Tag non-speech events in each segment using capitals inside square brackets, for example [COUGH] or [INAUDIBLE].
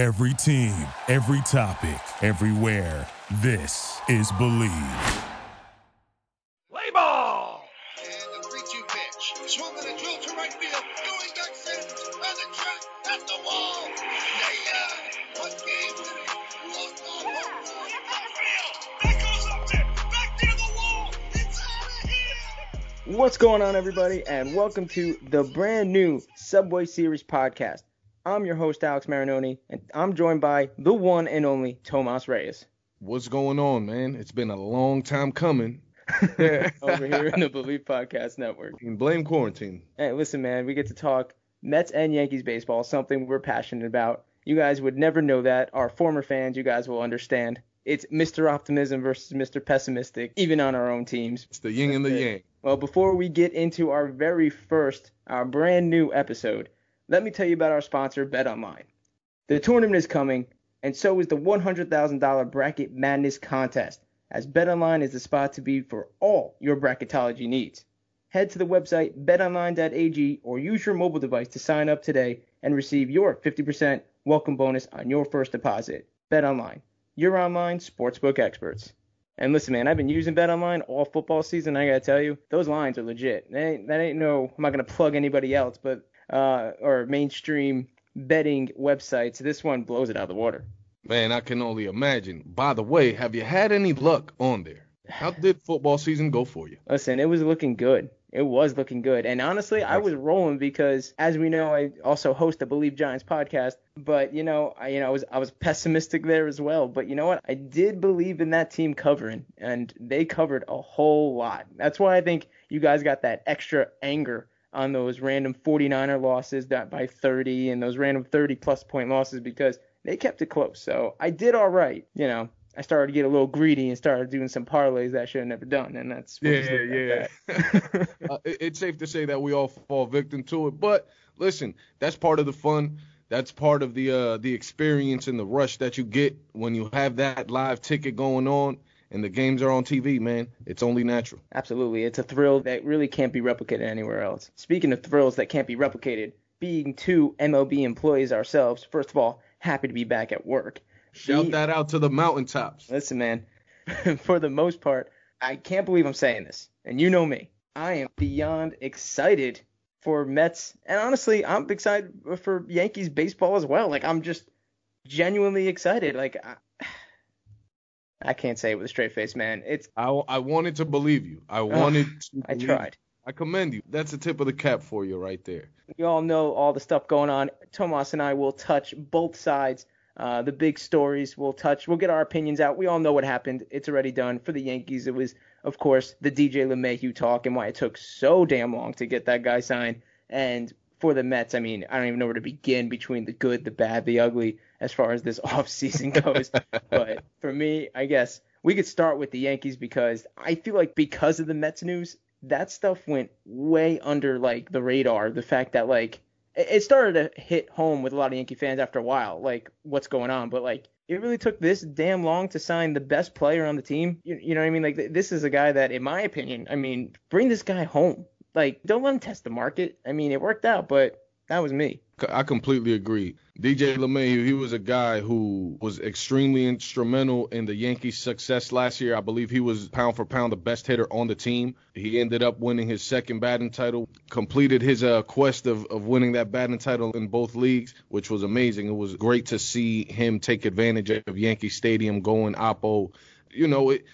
Every team, every topic, everywhere. This is Bleav. Play ball! And the 3 2 pitch. Swung on a drill to right field. Going back center. On the track. At the wall. Mayhem. One game winning. Walk off home run. That goes up there. Back near the wall. It's out of here. What's going on, everybody, and welcome to the brand new Subway Series podcast. I'm your host, Alex Marinoni, and I'm joined by the one and only Tomas Reyes What's going on, man? It's been a long time coming. [LAUGHS] over here in the Bleav Podcast Network. And blame quarantine. Hey, listen, man, we get to talk Mets and Yankees baseball, something we're passionate about. You guys would never know that. Our former fans, you guys will understand. It's Mr. Optimism versus Mr. Pessimistic, even on our own teams. It's the yin and the yang. Well, before we get into our very first, our brand new episode, let me tell you about our sponsor, BetOnline. The tournament is coming, and so is the $100,000 Bracket Madness contest, as BetOnline is the spot to be for all your bracketology needs. Head to the website betonline.ag or use your mobile device to sign up today and receive your 50% welcome bonus on your first deposit. BetOnline, your online sportsbook experts. And listen, man, I've been using BetOnline all football season. I gotta tell you, those lines are legit. Ain't, that ain't no. I'm not gonna plug anybody else, but uh, or mainstream betting websites. This one blows it out of the water. Man, I can only imagine. By the way, have you had any luck on there? How did football season go for you? Listen, it was looking good. It was looking good. And honestly, I was rolling because as we know, I also host the Bleav Giants podcast, but you know, I you know, I was I was pessimistic there as well, but you know what? I did believe in that team covering and they covered a whole lot. That's why I think you guys got that extra anger on those random 49er losses that by 30 and those random 30 plus point losses because they kept it close. So, I did all right, you know. I started to get a little greedy and started doing some parlays that I should have never done, and that's Yeah, yeah. [LAUGHS] uh, it- it's safe to say that we all fall victim to it. But listen, that's part of the fun. That's part of the uh, the experience and the rush that you get when you have that live ticket going on and the games are on TV, man. It's only natural. Absolutely. It's a thrill that really can't be replicated anywhere else. Speaking of thrills that can't be replicated, being two MLB employees ourselves, first of all, happy to be back at work. Shout Be- that out to the mountaintops. Listen, man, [LAUGHS] for the most part, I can't believe I'm saying this. And you know me. I am beyond excited for Mets. And honestly, I'm excited for Yankees baseball as well. Like, I'm just genuinely excited. Like, I, I can't say it with a straight face, man. It's I, I wanted to believe you. I wanted to I tried. I commend you. That's the tip of the cap for you right there. you all know all the stuff going on. Tomas and I will touch both sides, uh, the big stories. We'll touch. We'll get our opinions out. We all know what happened. It's already done for the Yankees. It was, of course, the DJ LeMahieu talk and why it took so damn long to get that guy signed. And for the Mets, I mean, I don't even know where to begin between the good, the bad, the ugly as far as this [LAUGHS] offseason goes. but for me, I guess we could start with the Yankees because I feel like because of the Mets news, that stuff went way under like the radar. The fact that like it it started to hit home with a lot of Yankee fans after a while, like what's going on. But like it really took this damn long to sign the best player on the team. You, you know what I mean? Like th- this is a guy that, in my opinion, I mean, bring this guy home. Like don't let him test the market. I mean, it worked out, but that was me. I completely agree. DJ LeMahieu, he was a guy who was extremely instrumental in the Yankees' success last year. I believe he was pound for pound the best hitter on the team. He ended up winning his second batting title, completed his uh, quest of, of winning that batting title in both leagues, which was amazing. It was great to see him take advantage of Yankee Stadium going oppo. You know, it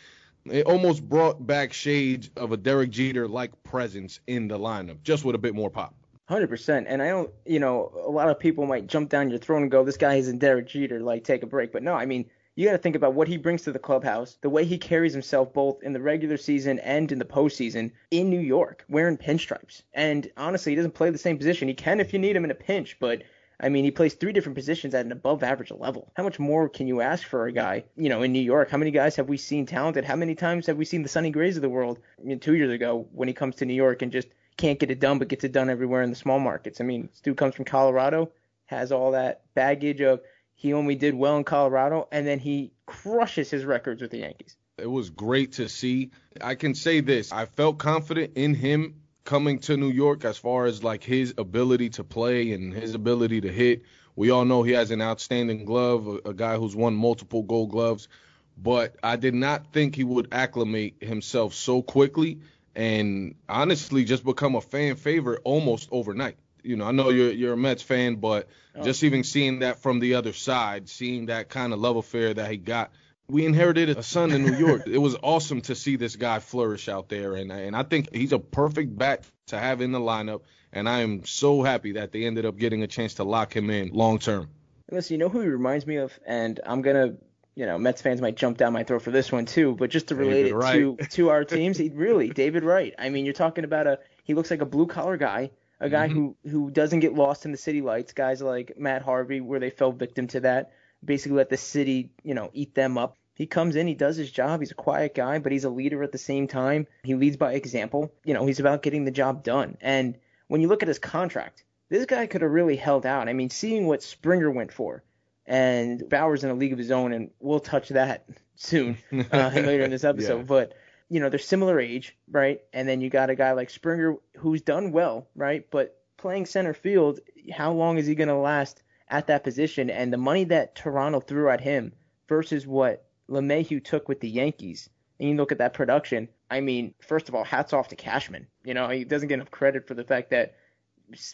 it almost brought back shades of a Derek Jeter like presence in the lineup, just with a bit more pop. Hundred percent, and I don't, you know, a lot of people might jump down your throat and go, "This guy isn't Derek Jeter, like take a break." But no, I mean, you got to think about what he brings to the clubhouse, the way he carries himself both in the regular season and in the postseason in New York, wearing pinstripes. And honestly, he doesn't play the same position. He can if you need him in a pinch, but I mean, he plays three different positions at an above average level. How much more can you ask for a guy, you know, in New York? How many guys have we seen talented? How many times have we seen the Sonny Grays of the world I mean, two years ago when he comes to New York and just can't get it done, but gets it done everywhere in the small markets? I mean, dude comes from Colorado, has all that baggage of he only did well in Colorado, and then he crushes his records with the Yankees. It was great to see. I can say this. I felt confident in him coming to New York as far as like his ability to play and his ability to hit We all know he has an outstanding glove, a, a guy who's won multiple gold gloves, but I did not think he would acclimate himself so quickly and honestly just become a fan favorite almost overnight. You know, I know you're you're a Mets fan, but Oh. just even seeing that from the other side, seeing that kind of love affair that he got, we inherited a son in New York. [LAUGHS] it was awesome to see this guy flourish out there, and and I think he's a perfect bat to have in the lineup. And I am so happy that they ended up getting a chance to lock him in long term. Listen, you know who he reminds me of, and I'm gonna, you know, Mets fans might jump down my throat for this one too, but just to relate David it Wright. to [LAUGHS] to our teams, he really David Wright. I mean, you're talking about a he looks like a blue collar guy, a guy mm-hmm. who who doesn't get lost in the city lights. Guys like Matt Harvey, where they fell victim to that, basically let the city, you know, eat them up. He comes in, he does his job. He's a quiet guy, but he's a leader at the same time. He leads by example. You know, he's about getting the job done. And when you look at his contract, this guy could have really held out. I mean, seeing what Springer went for, and Bauer's in a league of his own, and we'll touch that [LAUGHS] soon uh, [LAUGHS] later in this episode. Yeah. But you know, they're similar age, right? And then you got a guy like Springer who's done well, right? But playing center field, how long is he going to last at that position? And the money that Toronto threw at him versus what LeMahieu took with the Yankees, and you look at that production. I mean, first of all, hats off to Cashman. You know, he doesn't get enough credit for the fact that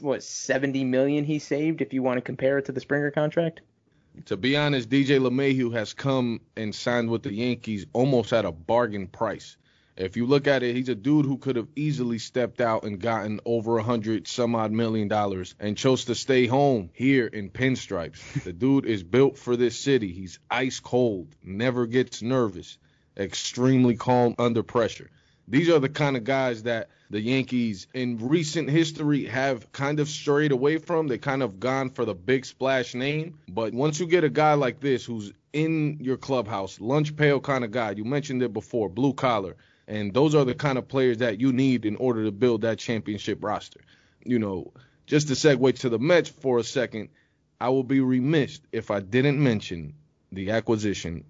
what 70 million he saved if you want to compare it to the Springer contract. To be honest, DJ LeMahieu has come and signed with the Yankees almost at a bargain price. If you look at it, he's a dude who could have easily stepped out and gotten over a hundred some odd million dollars and chose to stay home here in pinstripes. the [LAUGHS] dude is built for this city. He's ice cold, never gets nervous, extremely calm under pressure. These are the kind of guys that the Yankees in recent history have kind of strayed away from. They kind of gone for the big splash name. But once you get a guy like this who's in your clubhouse, lunch pail kind of guy, you mentioned it before, blue collar, and those are the kind of players that you need in order to build that championship roster. You know, just to segue to the Mets for a second, I will be remiss if I didn't mention the acquisition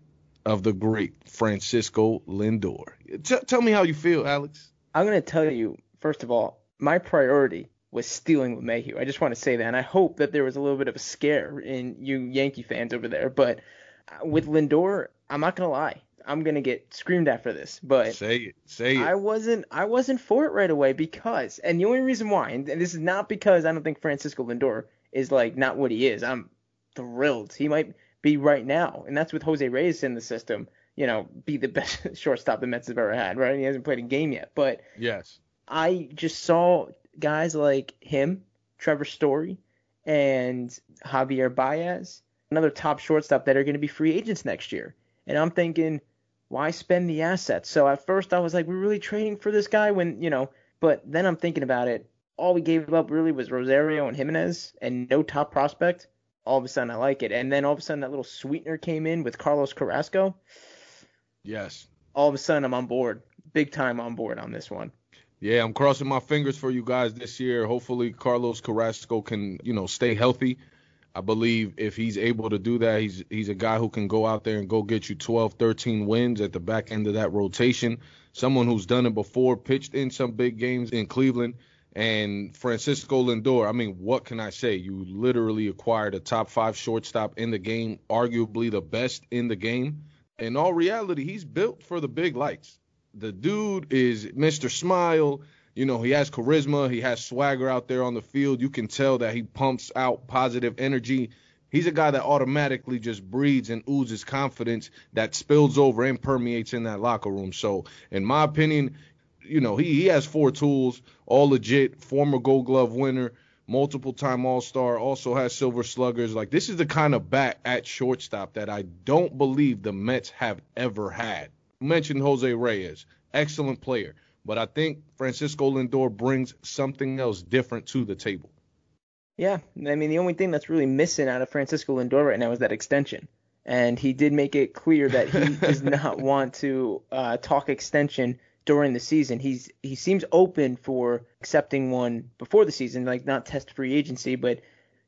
of the great Francisco Lindor. T- tell me how you feel, Alex. I'm going to tell you, first of all, my priority was stealing LeMahieu. I just want to say that, and I hope that there was a little bit of a scare in you Yankee fans over there. But uh, with Lindor, I'm not going to lie. I'm going to get screamed at for this, but Say it. Say it. I wasn't I wasn't for it right away because and the only reason why and this is not because I don't think Francisco Lindor is like not what he is. I'm thrilled. He might be right now. And that's with Jose Reyes in the system, you know, be the [LAUGHS] best shortstop the Mets have ever had, right? He hasn't played a game yet. But yes. I just saw guys like him, Trevor Story, and Javier Baez, another top shortstop that are going to be free agents next year. And I'm thinking, why spend the assets? So at first I was like, we're really trading for this guy when, you know, but then I'm thinking about it. All we gave up really was Rosario and Jimenez and no top prospect. All of a sudden I like it. And then all of a sudden that little sweetener came in with Carlos Carrasco. Yes. All of a sudden I'm on board. Big time on board on this one. Yeah, I'm crossing my fingers for you guys this year. Hopefully Carlos Carrasco can, you know, stay healthy. I believe if he's able to do that, he's he's a guy who can go out there and go get you 12, 13 wins at the back end of that rotation. Someone who's done it before, pitched in some big games in Cleveland. And Francisco Lindor, I mean, what can I say? You literally acquired a top five shortstop in the game, arguably the best in the game. In all reality, he's built for the big lights. The dude is Mr. Smile. You know, he has charisma, he has swagger out there on the field. You can tell that he pumps out positive energy. He's a guy that automatically just breathes and oozes confidence that spills over and permeates in that locker room. So, in my opinion, you know, he, he has four tools, all legit, former gold glove winner, multiple time all star, also has silver sluggers. Like, this is the kind of bat at shortstop that I don't believe the Mets have ever had. You mentioned Jose Reyes, excellent player. But I think Francisco Lindor brings something else different to the table. Yeah, I mean the only thing that's really missing out of Francisco Lindor right now is that extension, and he did make it clear that he [LAUGHS] does not want to uh, talk extension during the season. He's he seems open for accepting one before the season, like not test free agency, but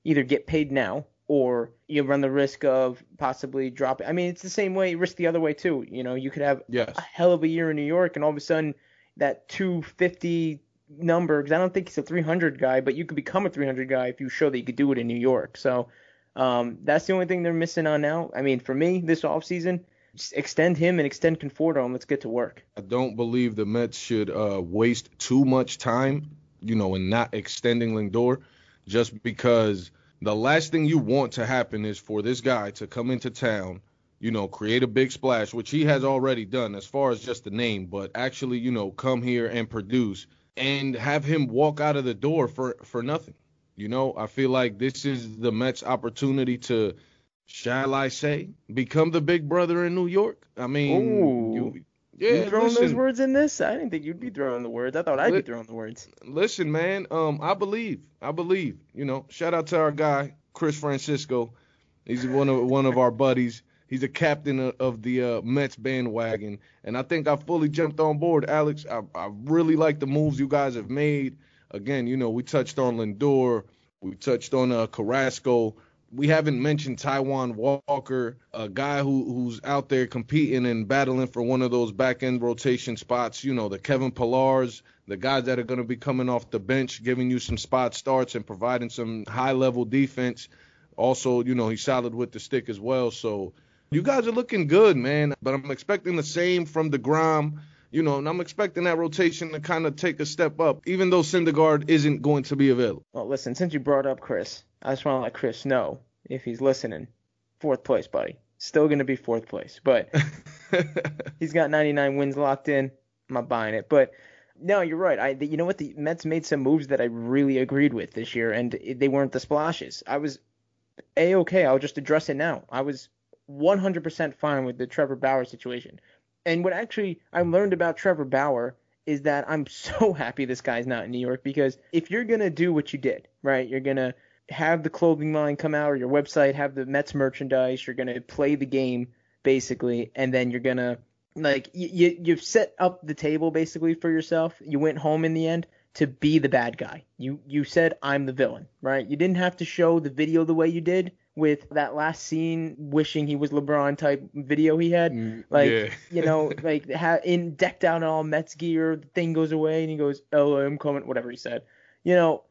either get paid now or you run the risk of possibly dropping. I mean, it's the same way, risk the other way too. You know, you could have Yes. a hell of a year in New York, and all of a sudden that 250 number, because I don't think he's a 300 guy, but you could become a 300 guy if you show that you could do it in New York. So Um, that's the only thing they're missing on now. I mean, for me, this offseason, extend him and extend Conforto and let's get to work. I don't believe the Mets should uh, waste too much time, you know, in not extending Lindor, just because the last thing you want to happen is for this guy to come into town, you know, create a big splash, which he has already done as far as just the name, but actually, you know, come here and produce and have him walk out of the door for for nothing. You know, I feel like this is the Mets' opportunity to, shall I say, become the big brother in New York. I mean, you, yeah, you throwing listen, those words in this? I didn't think you'd be throwing the words. I thought I'd be throwing the words. listen, man. Um, I believe, I believe. You know, shout out to our guy Chris Francisco. He's one of one of our buddies. He's a captain of, of the uh, Mets bandwagon, and I think I fully jumped on board, Alex. I, I really like the moves you guys have made. Again, you know, we touched on Lindor, we touched on uh, Carrasco. We haven't mentioned Taijuan Walker, a guy who who's out there competing and battling for one of those back end rotation spots. You know, the Kevin Pillars, the guys that are going to be coming off the bench, giving you some spot starts and providing some high level defense. Also, you know, he's solid with the stick as well. So you guys are looking good, man. But I'm expecting the same from DeGrom. You know, and I'm expecting that rotation to kind of take a step up, even though Syndergaard isn't going to be available. Well, listen, since you brought up Chris, I just want to let Chris know if he's listening. Fourth place, buddy. Still going to be fourth place, but [LAUGHS] he's got 99 wins locked in. I'm not buying it, but no, you're right. I, you know what? The Mets made some moves that I really agreed with this year, and they weren't the splashes. I was a okay. I'll just address it now. I was 100% fine with the Trevor Bauer situation. And what actually I learned about Trevor Bauer is that I'm [LAUGHS] so happy this guy's not in New York because if you're gonna do what you did, right? You're gonna have the clothing line come out or your website have the Mets merchandise. You're gonna play the game basically, and then you're gonna like you, you you've set up the table basically for yourself. You went home in the end to be the bad guy. You you said I'm the villain, right? You didn't have to show the video the way you did with that last scene wishing he was LeBron type video he had. Mm, like yeah. [LAUGHS] you know, like ha- in decked out in all Mets gear, the thing goes away and he goes, "Oh, I'm coming," whatever he said. You know,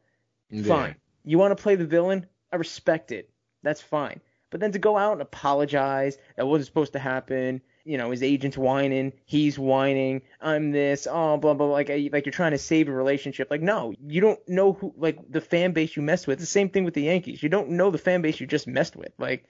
Yeah. fine. You want to play the villain? I respect it. That's fine. But then to go out and apologize, that wasn't supposed to happen. You know, his agent's whining, he's whining, I'm this, oh, blah, blah, blah. Like, like you're trying to save a relationship. Like, no, you don't know who, like, the fan base you messed with. It's the same thing with the Yankees. You don't know the fan base you just messed with. Like,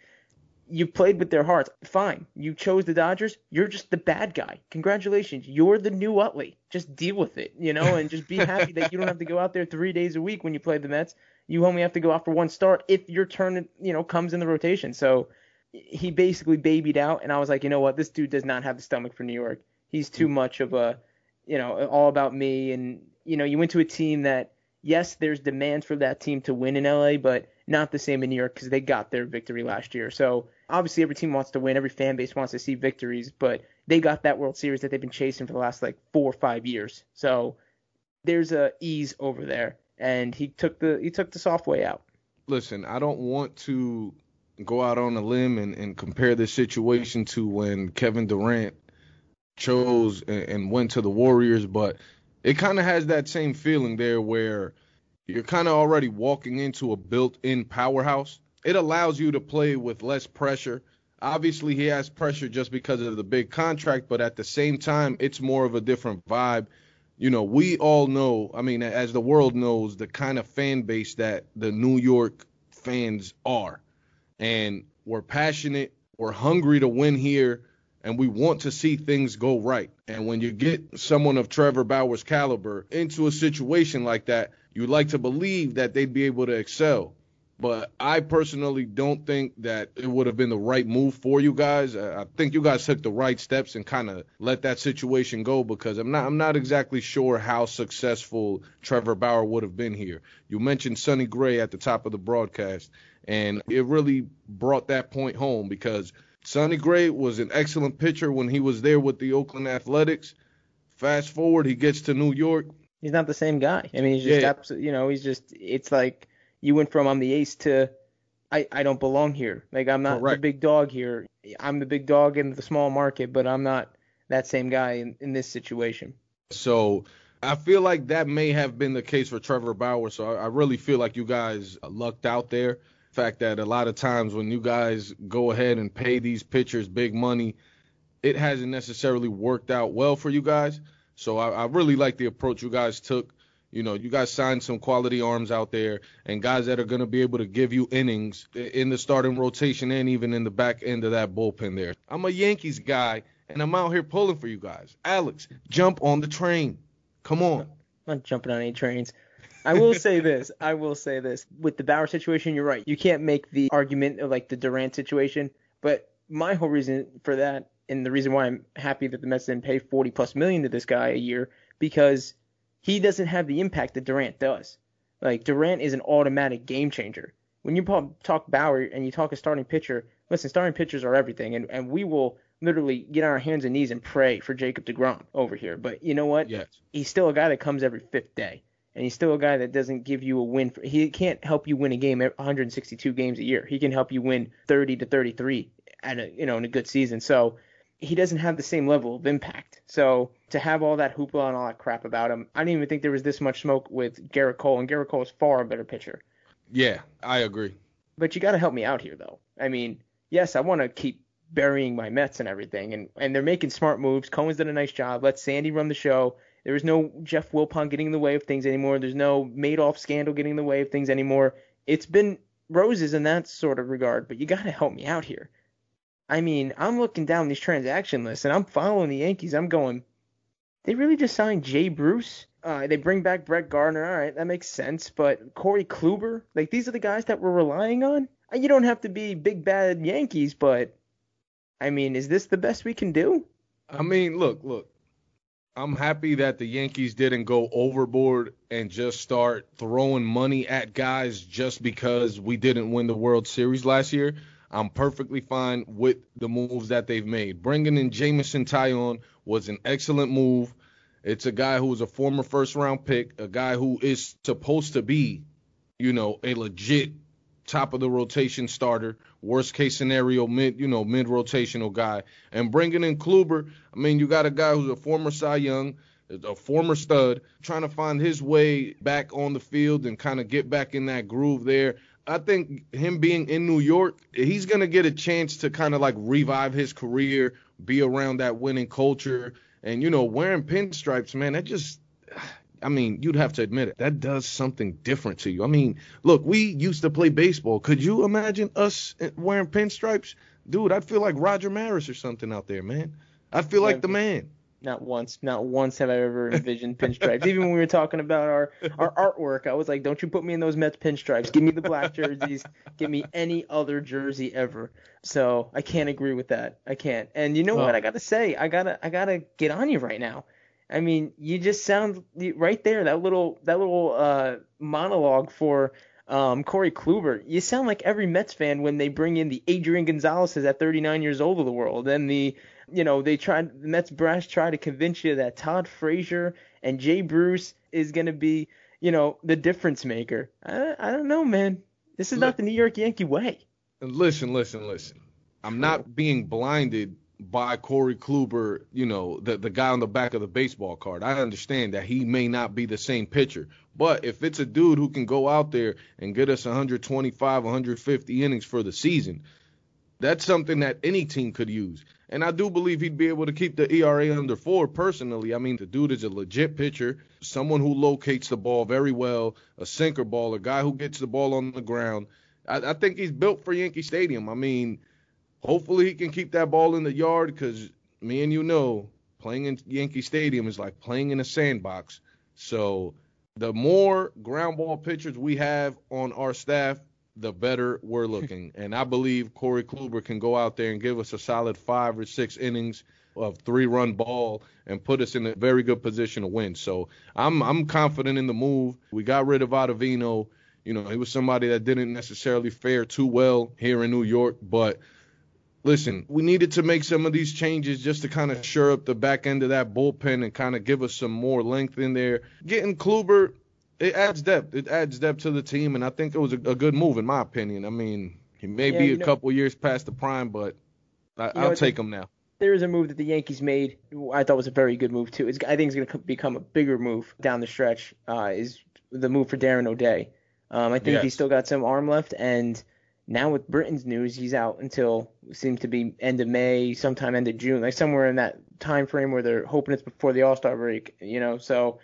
you played with their hearts. Fine. You chose the Dodgers. You're just the bad guy. Congratulations. You're the new Utley. Just deal with it, you know, and just be happy that you don't have to go out there three days a week when you play the Mets. You only have to go out for one start if your turn, you know, comes in the rotation. So he basically babied out, and I was like, you know what, this dude does not have the stomach for New York. He's too mm-hmm. much of a, you know, all about me. And you know, you went to a team that, yes, there's demand for that team to win in LA, but not the same in New York because they got their victory last year. So obviously, every team wants to win, every fan base wants to see victories, but they got that World Series that they've been chasing for the last like four or five years. So there's a ease over there, and he took the he took the soft way out. listen, I don't want to go out on a limb and, and compare this situation to when Kevin Durant chose and, and went to the Warriors, but it kind of has that same feeling there where you're kind of already walking into a built-in powerhouse. It allows you to play with less pressure. Obviously, he has pressure just because of the big contract, but at the same time, it's more of a different vibe. You know, we all know, I mean, as the world knows, the kind of fan base that the New York fans are. And we're passionate, we're hungry to win here, and we want to see things go right. And when you get someone of Trevor Bauer's caliber into a situation like that, you'd like to believe that they'd be able to excel. But I personally don't think that it would have been the right move for you guys. I think you guys took the right steps and kind of let that situation go because I'm not I'm not exactly sure how successful Trevor Bauer would have been here. You mentioned Sonny Gray at the top of the broadcast, and it really brought that point home because Sonny Gray was an excellent pitcher when he was there with the Oakland Athletics. Fast forward, he gets to New York. He's not the same guy. I mean, he's just Yeah. absolutely, you know, he's just. It's like you went from I'm the ace to I I don't belong here. Like I'm not Correct. the big dog here. I'm the big dog in the small market, but I'm not that same guy in, in this situation. So I feel like that may have been the case for Trevor Bauer. So I, I really feel like you guys lucked out there. fact that a lot of times when you guys go ahead and pay these pitchers big money, it hasn't necessarily worked out well for you guys. So I, I really like the approach you guys took. You know, you guys signed some quality arms out there and guys that are going to be able to give you innings in the starting rotation and even in the back end of that bullpen there. I'm a Yankees guy and I'm out here pulling for you guys. Alex, jump on the train. Come on. I'm not jumping on any trains. I will [LAUGHS] say this. I will say this. With the Bauer situation, you're right. You can't make the argument of like the Durant situation. But my whole reason for that, and the reason why I'm happy that the Mets didn't pay 40 plus million to this guy a year, because he doesn't have the impact that Durant does. Like Durant is an automatic game changer. When you talk Bauer and you talk a starting pitcher, listen, starting pitchers are everything, and, and we will literally get on our hands and knees and pray for Jacob DeGrom over here. But you know what? Yes. He's still a guy that comes every fifth day, and he's still a guy that doesn't give you a win. For, he can't help you win a game 162 games a year. He can help you win 30 to 33 at a you know in a good season. So he doesn't have the same level of impact. So to have all that hoopla and all that crap about him, I didn't even think there was this much smoke with Gerrit Cole, and Gerrit Cole is far a better pitcher. Yeah, I agree. But you got to help me out here, though. I mean, yes, I want to keep burying my Mets and everything, and and they're making smart moves. Cohen's done a nice job. Let Sandy run the show. There is no Jeff Wilpon getting in the way of things anymore. There's no Madoff scandal getting in the way of things anymore. It's been roses in that sort of regard, but you got to help me out here. I mean, I'm looking down these transaction lists and I'm following the Yankees. I'm going, they really just signed Jay Bruce. Uh, they bring back Brett Gardner. All right, that makes sense. But Corey Kluber, like these are the guys that we're relying on. Uh, you don't have to be big bad Yankees, but I mean, is this the best we can do? I mean, look, look. I'm happy that the Yankees didn't go overboard and just start throwing money at guys just because we didn't win the World Series last year. I'm perfectly fine with the moves that they've made. Bringing in Jameson Taillon was an excellent move. It's a guy who was a former first round pick, a guy who is supposed to be, you know, a legit top of the rotation starter, worst case scenario mid, you know, mid rotational guy. And bringing in Kluber, I mean, you got a guy who's a former Cy Young, a former stud, trying to find his way back on the field and kind of get back in that groove there. I think him being in New York, he's gonna get a chance to kind of like revive his career, be around that winning culture, and you know, wearing pinstripes, man, that just I mean, you'd have to admit it. That does something different to you. I mean, look, we used to play baseball. Could you imagine us eh, wearing pinstripes? Dude, I'd feel like Roger Maris or something out there, man. I'd feel like the man. Not once, not once have I ever envisioned pinstripes. Even when we were talking about our our artwork, I was like, "Don't you put me in those Mets pinstripes? Give me the black jerseys. Give me any other jersey ever." So I can't agree with that. I can't. And you know what? I gotta say, I gotta I gotta get on you right now. I mean, you just sound right there. That little that little uh, monologue for um, Corey Kluber. You sound like every Mets fan when they bring in the Adrian Gonzalez's at 39 years old of the world, and the you know, they tried the Mets brass try to convince you that Todd Frazier and Jay Bruce is going to be, you know, the difference maker. I, I don't know, man. This is not the New York Yankee way. Listen, listen, listen. I'm not being blinded by Corey Kluber, you know, the the guy on the back of the baseball card. I understand that he may not be the same pitcher, but if it's a dude who can go out there and get us 125, 150 innings for the season, that's something that any team could use. And I do believe he'd be able to keep the ERA under four personally. I mean, the dude is a legit pitcher, someone who locates the ball very well, a sinker ball, a guy who gets the ball on the ground. I, I think he's built for Yankee Stadium. I mean, hopefully he can keep that ball in the yard because me and you know, playing in Yankee Stadium is like playing in a sandbox. So the more ground ball pitchers we have on our staff, the better we're looking. and I believe Corey Kluber can go out there and give us a solid five or six innings of three run ball and put us in a very good position to win. So I'm I'm confident in the move. We got rid of Ottavino. You know, he was somebody that didn't necessarily fare too well here in New York, but listen, we needed to make some of these changes just to kind of shore up the back end of that bullpen and kind of give us some more length in there. Getting Kluber, it adds depth. It adds depth to the team, and I think it was a, a good move in my opinion. I mean, he may yeah, be a know, couple years past the prime, but I, will know, take him now. There is a move that the Yankees made. I thought was a very good move too. It's, I think it's going to become a bigger move down the stretch. Uh, is the move for Darren O'Day. Um, I think yes. he's still got some arm left, and Now with Britton's news, he's out until seems to be end of May, sometime end of June, like somewhere in that time frame where they're hoping it's before the All Star break. You know, so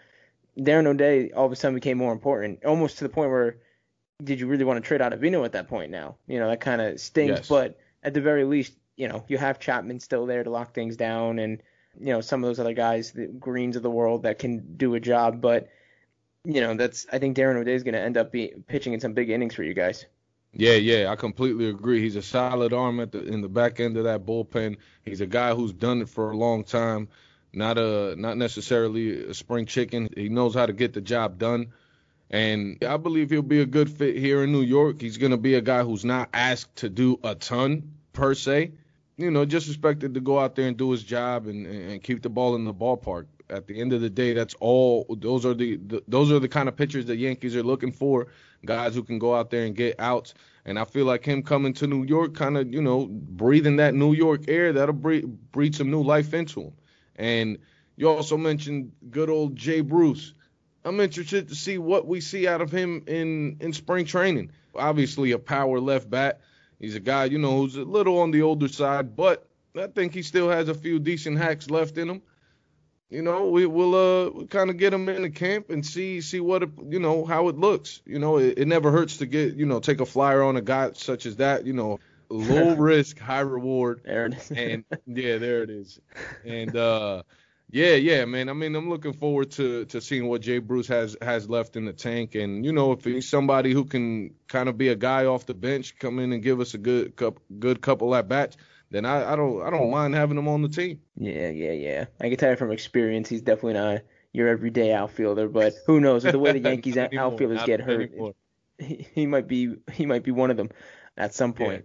Darren O'Day all of a sudden became more important, almost to the point where did you really want to trade Ottavino at that point now? You know, that kind of stings. Yes. But at the very least, you know, you have Chapman still there to lock things down and, you know, some of those other guys, the Greens of the world that can do a job. But, you know, that's, I think Darren O'Day is going to end up be, pitching in some big innings for you guys. Yeah, yeah, I completely agree. He's a solid arm at the in the back end of that bullpen. He's a guy who's done it for a long time. Not a not necessarily a spring chicken. He knows how to get the job done. And I believe he'll be a good fit here in New York. He's going to be a guy who's not asked to do a ton per se. You know, just expected to go out there and do his job and, and keep the ball in the ballpark. At the end of the day, that's all. Those are the, the those are the kind of pitchers the Yankees are looking for. Guys who can go out there and get outs. And I feel like him coming to New York, kind of, you know, breathing that New York air, that'll breathe, breathe some new life into him. And you also mentioned good old Jay Bruce. I'm interested to see what we see out of him in in spring training. Obviously, a power left bat. He's a guy, you know, who's a little on the older side, but I think he still has a few decent hacks left in him. You know, we will uh we kind of get him into camp and see see what it, you know how it looks. You know, it, it never hurts to get you know take a flyer on a guy such as that. You know, low [LAUGHS] risk, high reward. There it is. And yeah, there it is. And [LAUGHS] uh yeah, yeah, man. I mean, I'm looking forward to to seeing what Jay Bruce has has left in the tank, and you know, if he's somebody who can kind of be a guy off the bench, come in and give us a good cup, good couple at bats, then I, I don't I don't mind having him on the team. Yeah, yeah, yeah. I can tell you from experience, he's definitely not your everyday outfielder. But who knows? With the way the [LAUGHS] Yankees outfielders get hurt, he, might be he might be one of them at some Yeah.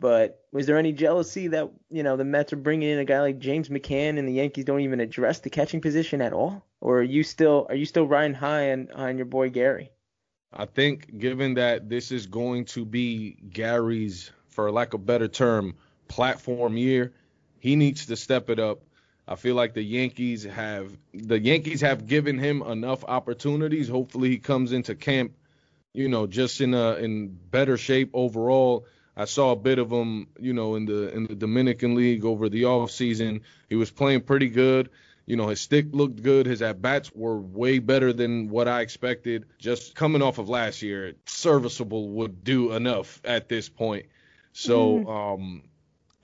But was there any jealousy that you know the Mets are bringing in a guy like James McCann and the Yankees don't even address the catching position at all? Or are you still are you still riding high on on your boy Gary? I think given that this is going to be Gary's, for lack of a better term, platform year, he needs to step it up. I feel like the Yankees have the Yankees have given him enough opportunities. Hopefully he comes into camp, you know, just in a in better shape overall. I saw a bit of him, you know, in the in the Dominican League over the off season. He was playing pretty good. You know, his stick looked good. His at bats were way better than what I expected. Just coming off of last year, serviceable would do enough at this point. So, um,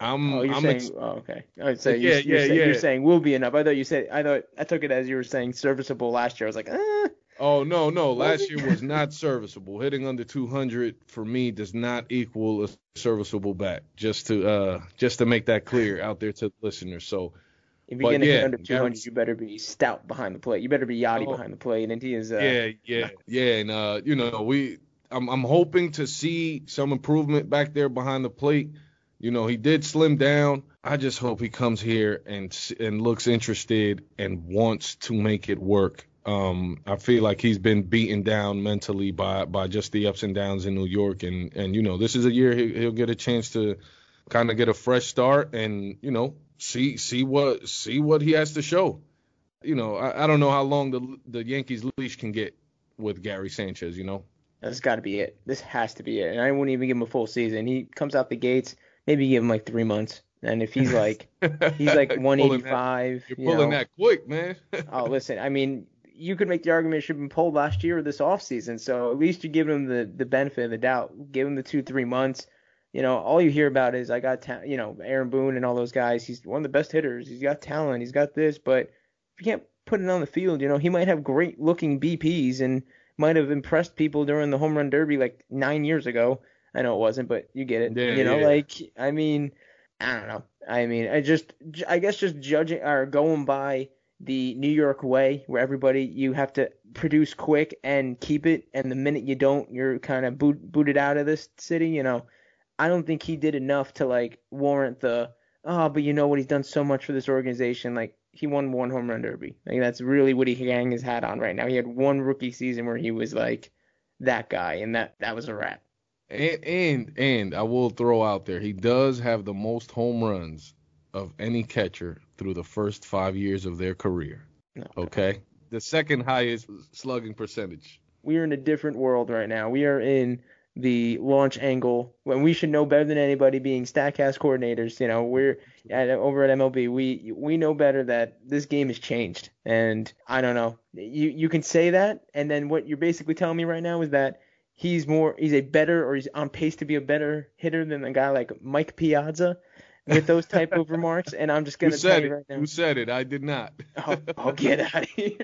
I'm Oh, you're I'm saying ex- oh, okay. I would say Yeah, you're, you're, yeah, saying, you're saying will be enough. I thought you said I thought I took it as you were saying serviceable last year. I was like, eh. Oh no, no. Last year was not serviceable. Hitting under 200 for me does not equal a serviceable bat. Just to uh just to make that clear out there to the listeners. So If you're gonna yeah, hit under 200, Gary's- you better be stout behind the plate. You better be Yadi Oh. behind the plate, and he is. Uh, yeah, yeah, [LAUGHS] yeah, and uh, you know, we I'm I'm hoping to see some improvement back there behind the plate. You know, he did slim down. I just hope he comes here and s- and looks interested and wants to make it work. Um, I feel like he's been beaten down mentally by by just the ups and downs in New York, and and you know, this is a year he, he'll get a chance to kind of get a fresh start and you know see see what see what he has to show. You know, I, I don't know how long the the Yankees leash can get with Gary Sanchez. You know, That's got to be it. This has to be it. And I wouldn't even give him a full season. He comes out the gates, maybe give him like three months. And if he's like he's like [LAUGHS] You're pulling that- 185, You're you pulling know, that quick, man. [LAUGHS] oh listen, I mean, you could make the argument it should have been pulled last year or this offseason. So at least you give him the the benefit of the doubt. Give him the two three months. You know, all you hear about is I got ta- you know Aaron Boone and all those guys. He's one of the best hitters. He's got talent. He's got this, but if you can't put it on the field, you know, he might have great looking BPs and might have impressed people during the home run derby like nine years ago. I know it wasn't, but you get it. Yeah, you know, yeah. like I mean, I don't know. I mean, I just I guess just judging or going by the New York way, where everybody you have to produce quick and keep it, and the minute you don't, you're kind of boot, booted out of this city. You know, I don't think he did enough to like warrant the oh, but you know what? He's done so much for this organization. Like he won one home run derby. Like that's really what he hang his hat on right now. He had one rookie season where he was like that guy, and that that was a wrap. And and and I will throw out there, he does have the most home runs of any catcher through the first five years of their career. No. Okay, the second highest slugging percentage. we are in a different world right now. We are in the launch angle when we should know better than anybody being Statcast coordinators. You know, we're at, over at MLB. We we know better that this game has changed, and I don't know. You you can say that, and then what you're basically telling me right now is that he's more he's a better or he's on pace to be a better hitter than a guy like Mike Piazza with those type of [LAUGHS] remarks, and I'm just gonna tell you right now. Who said it? I did not. I'll, I'll get out of [LAUGHS] here.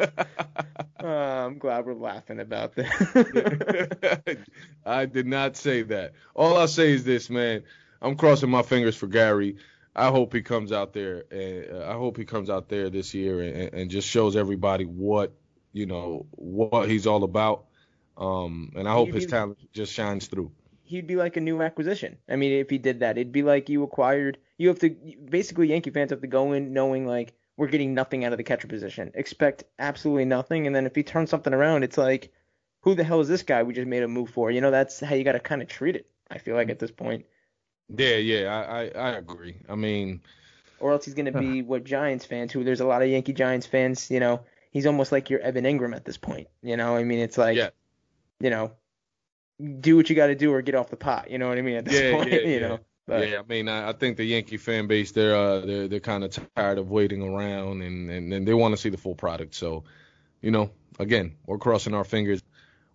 uh, [LAUGHS] I'm glad we're laughing about that. I did not say that. All I say is this, man. I'm crossing my fingers for Gary. I hope he comes out there, and uh, I hope he comes out there this year and, and just shows everybody what you know what he's all about. Um, and I hope his talent just shines through. He'd be like a new acquisition. I mean, if he did that, it'd be like you acquired. You have to basically Yankee fans have to go in knowing like we're getting nothing out of the catcher position. Expect absolutely nothing, and then if he turns something around, it's like, who the hell is this guy we just made a move for? You know, that's how you got to kind of treat it. I feel like at this point. Yeah, yeah, I, I, I agree. I mean, or else he's going to be [SIGHS] what Giants fans, who there's a lot of Yankee Giants fans. You know, he's almost like your Evan Engram at this point. You know, I mean, it's like, yeah. you know, do what you got to do or get off the pot. You know what I mean? At this yeah, point, yeah, [LAUGHS] you yeah. know. But, yeah, I mean, I, I, think the Yankee fan base they're uh, they're they're kind of tired of waiting around and, and, and they want to see the full product. So, you know, again, we're crossing our fingers.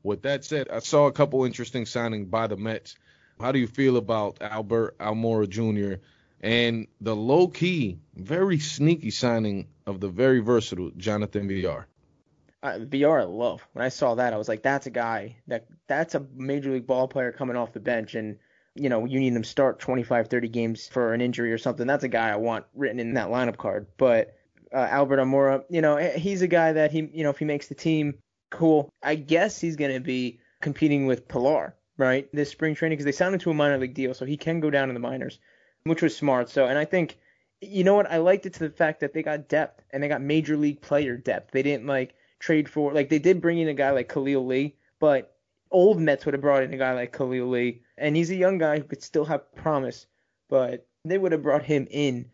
With that said, I saw a couple interesting signings by the Mets. How do you feel about Albert Almora Jr. and the low key, very sneaky signing of the very versatile Jonathan Villar? Uh, Villar, I love. When I saw that, I was like, that's a guy that that's a major league ball player coming off the bench and you know, you need him start 25, 30 games for an injury or something. That's a guy I want written in that lineup card. But uh, Albert Almora, you know, he's a guy that he, you know, if he makes the team, cool. I guess he's going to be competing with Pilar, right, this spring training because they signed him to a minor league deal, so he can go down in the minors, which was smart. So, and I think, you know what, I liked it to the fact that they got depth and they got major league player depth. They didn't like trade for, like, they did bring in a guy like Khalil Lee, but old Mets would have brought in a guy like Khalil Lee, and he's a young guy who could still have promise, but they would have brought him in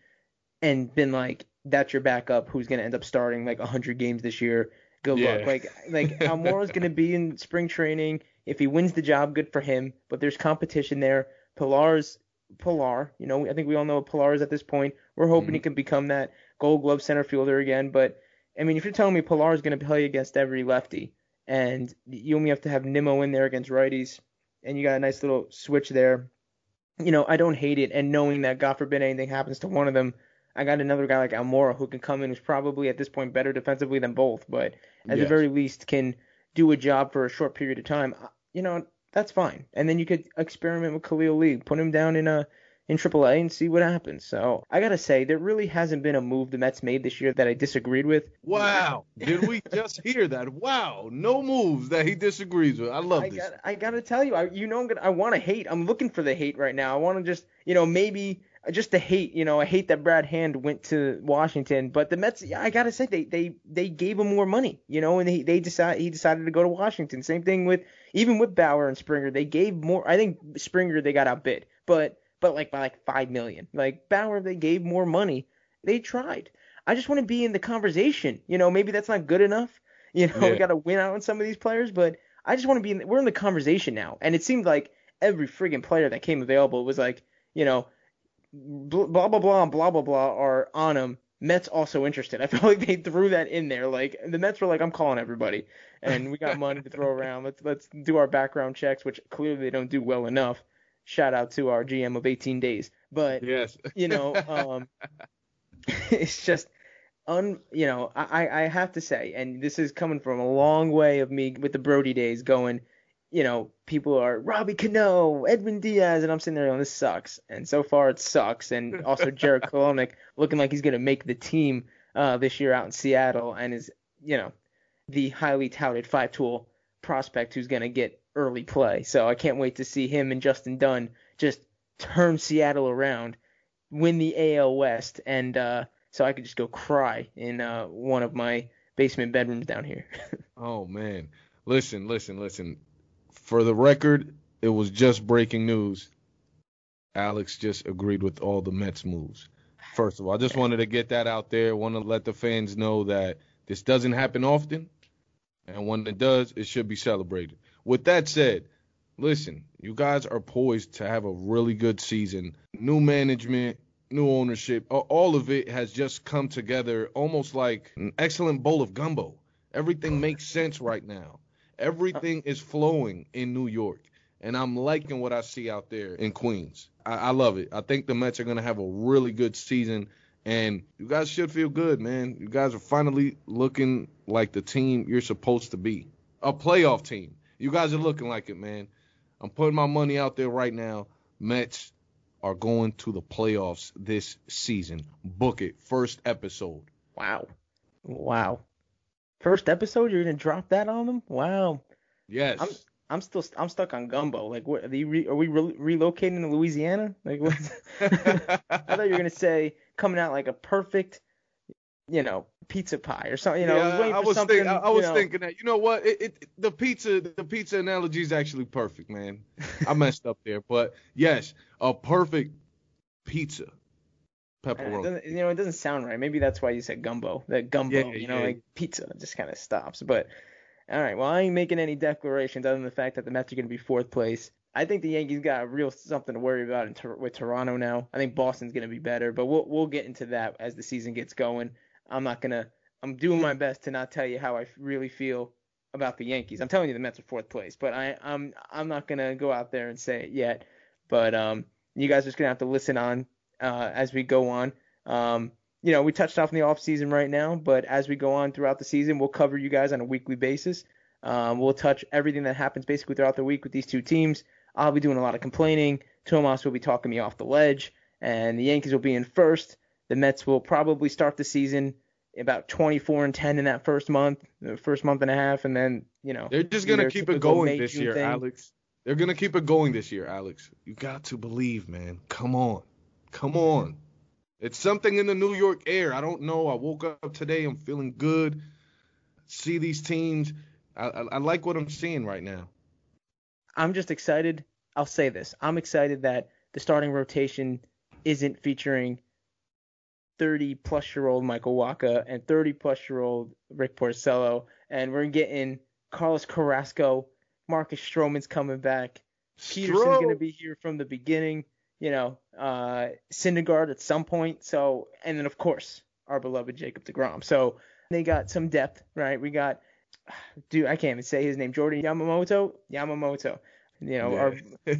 and been like, that's your backup who's going to end up starting like 100 games this year. Good yeah. luck. Like, like [LAUGHS] Almora's going to be in spring training. If he wins the job, good for him, but there's competition there. Pilar's Pilar, you know, I think we all know what Pilar is at this point. We're hoping mm-hmm. he can become that gold glove center fielder again, but I mean, if you're telling me Pilar is going to play against every lefty, and you only have to have Nimmo in there against righties, and you got a nice little switch there. You know, I don't hate it, and knowing that God forbid anything happens to one of them, I got another guy like Almora who can come in who's probably at this point better defensively than both, but at yes. the very least can do a job for a short period of time. You know, that's fine. And then you could experiment with Khalil Lee, put him down in a in AAA and see what happens. So I gotta say, there really hasn't been a move the Mets made this year that I disagreed with. Wow, did we just hear that? Wow, no moves that he disagrees with. I love I this. Gotta, I gotta tell you, I, you know, I'm gonna, I want to hate. I'm looking for the hate right now. I want to just, you know, maybe just the hate. You know, I hate that Brad Hand went to Washington, but the Mets, I gotta say, they they they gave him more money. You know, and they they decided he decided to go to Washington. Same thing with even with Bauer and Springer, they gave more. I think Springer they got outbid, but but like by like five million. Like Bauer, they gave more money. They tried. I just want to be in the conversation. You know, maybe that's not good enough. [LAUGHS] You know, yeah. we got to win out on some of these players, but I just want to be in. The, we're in the conversation now, and it seemed like every friggin' player that came available was like, you know, blah blah blah blah blah blah are on him. Mets also interested. I [LAUGHS] feel like they threw that in there. Like the Mets were like, I'm calling everybody, and we got money to throw [LAUGHS] around. Let's let's do our background checks, which clearly they don't do well enough shout out to our GM of 18 days. But yes, you know, [LAUGHS] um, [LAUGHS] it's just un, you know, I I have to say, and this is coming from a long way of me with the Brodie days going. You know, people are Robbie Cano, Edwin Diaz, and I'm sitting there going, this sucks. And so far it sucks. And also [LAUGHS] Jarred Kelenic looking like he's going to make the team uh, this year out in Seattle and is, you know, the highly touted five tool prospect who's going to get early play. So I can't wait to see him and Justin Dunn just turn Seattle around, win the AL West, and uh, so I could just go cry in uh, one of my basement bedrooms down here. [LAUGHS] oh man, listen, listen, listen. For the record, it was just breaking news. Alex just agreed with all the Mets moves. First of all, I just wanted to get that out there. Want to let the fans know that this doesn't happen often, and when it does, it should be celebrated. With that said, listen, you guys are poised to have a really good season. New management, new ownership, all of it has just come together almost like an excellent bowl of gumbo. Everything makes sense right now. Everything is flowing in New York. And I'm liking what I see out there in Queens. I, I love it. I think the Mets are going to have a really good season. And you guys should feel good, man. You guys are finally looking like the team you're supposed to be a playoff team. You guys are mm-hmm. looking like it, man. I'm putting my money out there right now. Mets are going to the playoffs this season. Book it. First episode. Wow. Wow. First episode, you're gonna drop that on them? Wow. Yes. I'm I'm still I'm stuck on gumbo. Like, what are, re, are we re- relocating to Louisiana? Like, what? [LAUGHS] I thought you were gonna say coming out like a perfect, you know, pizza pie or something. You know, yeah, I was, I was, think, I, I was know. thinking that. You know what? It, it, the pizza the pizza analogy is actually perfect, man. I [LAUGHS] messed up there, but yes, a perfect pizza. Pepperoni. You know, it doesn't sound right. Maybe that's why you said gumbo. That gumbo, Yeah, you know, yeah. like pizza just kind of stops. But all right, well, I ain't making any declarations other than the fact that the Mets are going to be fourth place. I think the Yankees got real something to worry about in with Toronto now. I think Boston's going to be better, but we'll we'll get into that as the season gets going. I'm not gonna. I'm doing my best to not tell you how I really feel about the Yankees. I'm telling you the Mets are fourth place, but I I'm I'm not gonna go out there and say it yet. But um, you guys are just gonna have to listen on uh, as we go on. Um, you know, we touched off in the off season right now, but as we go on throughout the season, we'll cover you guys on a weekly basis. Um, we'll touch everything that happens basically throughout the week with these two teams. I'll be doing a lot of complaining. Tomas will be talking me off the ledge, and the Yankees will be in first. The Mets will probably start the season about 24 and 10 in that first month, the first month and a half, and then you know They're just gonna keep it going May, this June year, thing. Alex. They're gonna keep it going this year, Alex. You got to believe, man. Come on, come on. It's something in the New York air. I don't know. I woke up today. I'm feeling good. See these teams. I, I, I like what I'm seeing right now. I'm just excited. I'll say this. I'm excited that the starting rotation isn't featuring 30 plus year old Michael Wacha and 30 plus year old Rick Porcello. And we're getting Carlos Carrasco. Marcus Stroman's coming back. Peterson's Stro- going to be here from the beginning. You know, uh, Syndergaard at some point. So, and then of course our beloved Jacob deGrom. So they got some depth, right? We got, [SIGHS] dude, I can't even say his name. Jordan Yamamoto. Yamamoto. You know, our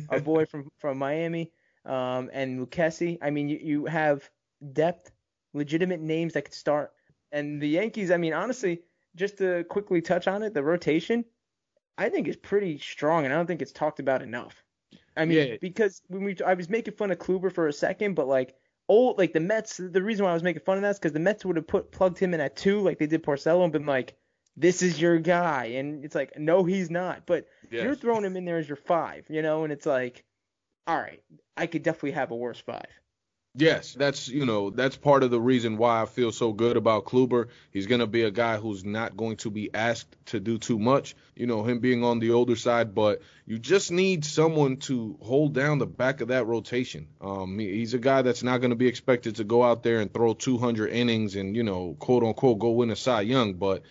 our boy [LAUGHS] from from Miami, um, and Lucchesi. I mean, you you have depth, legitimate names that could start. And the Yankees, I mean, honestly, just to quickly touch on it, the rotation, I think is pretty strong, and I don't think it's talked about enough. I mean, Yeah. because when we, I was making fun of Kluber for a second, but like old, like the Mets, the reason why I was making fun of that is because the Mets would have put plugged him in at two, like they did Porcello, and been like, this is your guy, and it's like, no, he's not. But you're throwing him in there as your five, you know, and it's like, all right, I could definitely have a worse five. Yes, that's you know that's part of the reason why I feel so good about Kluber. He's gonna be a guy who's not going to be asked to do too much. You know him being on the older side, but you just need someone to hold down the back of that rotation. Um, he's a guy that's not going to be expected to go out there and throw 200 innings and you know quote unquote go win a Cy Young, but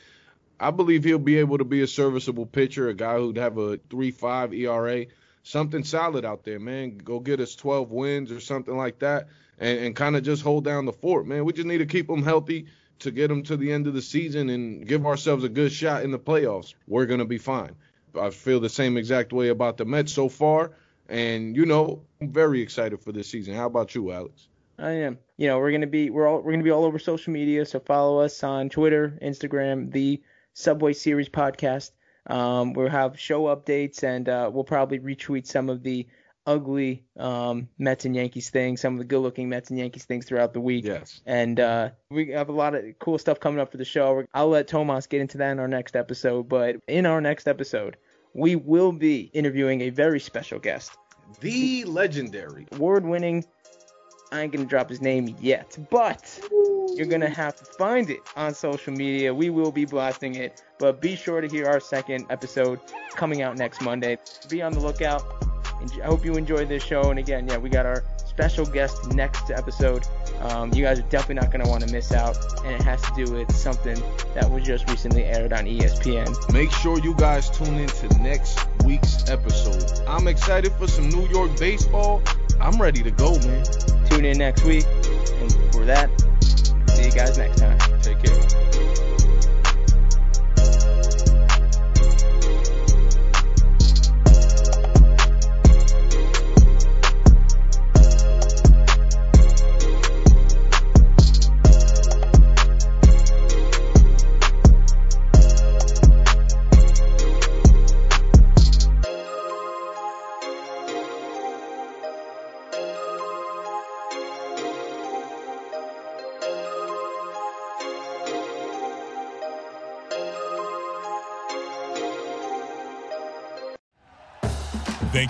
I believe he'll be able to be a serviceable pitcher, a guy who'd have a 3.5 ERA, something solid out there, man. Go get us 12 wins or something like that, and, and kind of just hold down the fort, man. We just need to keep them healthy to get them to the end of the season and give ourselves a good shot in the playoffs. We're gonna be fine. I feel the same exact way about the Mets so far, and you know, I'm very excited for this season. How about you, Alex? I am. You know, we're gonna be we're all we're gonna be all over social media, so follow us on Twitter, Instagram, the Subway Series podcast. Um, we'll have show updates, and uh, we'll probably retweet some of the ugly um, Mets and Yankees things, some of the good-looking Mets and Yankees things throughout the week. Yes. And uh, we have a lot of cool stuff coming up for the show. I'll let Tomas get into that in our next episode. But in our next episode, we will be interviewing a very special guest, The legendary. award-winning. I ain't gonna drop his name yet, but you're gonna have to find it on social media. We will be blasting it, but be sure to hear our second episode coming out next Monday. Be on the lookout. I hope you enjoyed this show. And again, yeah, we got our special guest next episode. Um, you guys are definitely not going to want to miss out, and it has to do with something that was just recently aired on ESPN. Make sure you guys tune in to next week's episode. I'm excited for some New York baseball. I'm ready to go, man. Tune in next week, and for that, see you guys next time. Take care.